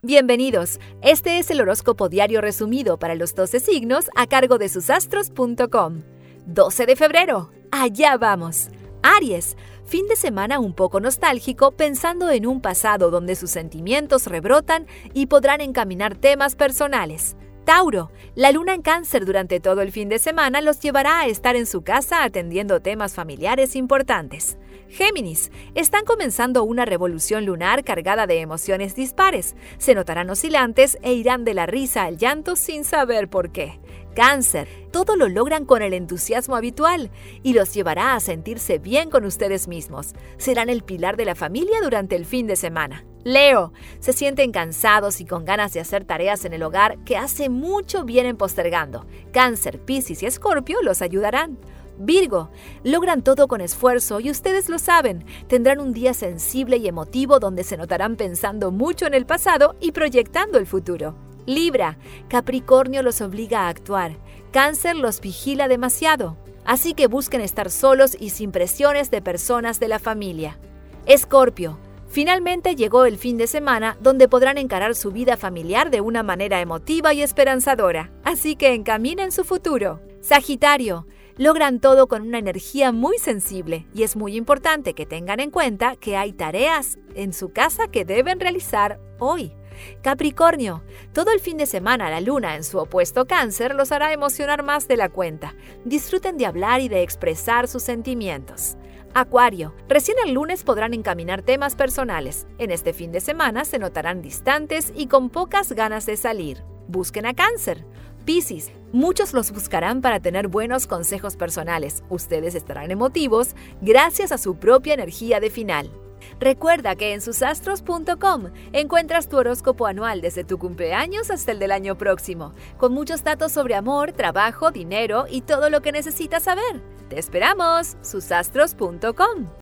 Bienvenidos. Este es el horóscopo diario resumido para los 12 signos a cargo de susastros.com. 12 de febrero. Allá vamos. Aries. Fin de semana un poco nostálgico pensando en un pasado donde sus sentimientos rebrotan y podrán encaminar temas personales. Tauro, la luna en cáncer durante todo el fin de semana los llevará a estar en su casa atendiendo temas familiares importantes. Géminis, están comenzando una revolución lunar cargada de emociones dispares. Se notarán oscilantes e irán de la risa al llanto sin saber por qué. Cáncer, todo lo logran con el entusiasmo habitual y los llevará a sentirse bien con ustedes mismos. Serán el pilar de la familia durante el fin de semana. Leo, se sienten cansados y con ganas de hacer tareas en el hogar que hace mucho vienen postergando. Cáncer, Piscis y Escorpio los ayudarán. Virgo, logran todo con esfuerzo y ustedes lo saben. Tendrán un día sensible y emotivo donde se notarán pensando mucho en el pasado y proyectando el futuro. Libra, Capricornio los obliga a actuar. Cáncer los vigila demasiado. Así que busquen estar solos y sin presiones de personas de la familia. Escorpio, Finalmente llegó el fin de semana donde podrán encarar su vida familiar de una manera emotiva y esperanzadora, así que encaminen su futuro. Sagitario, logran todo con una energía muy sensible y es muy importante que tengan en cuenta que hay tareas en su casa que deben realizar hoy. Capricornio, todo el fin de semana la luna en su opuesto cáncer los hará emocionar más de la cuenta. Disfruten de hablar y de expresar sus sentimientos. Acuario, recién el lunes podrán encaminar temas personales. En este fin de semana se notarán distantes y con pocas ganas de salir. Busquen a cáncer. Piscis, muchos los buscarán para tener buenos consejos personales. Ustedes estarán emotivos gracias a su propia energía de final. Recuerda que en susastros.com encuentras tu horóscopo anual desde tu cumpleaños hasta el del año próximo, con muchos datos sobre amor, trabajo, dinero y todo lo que necesitas saber. ¡Te esperamos! susastros.com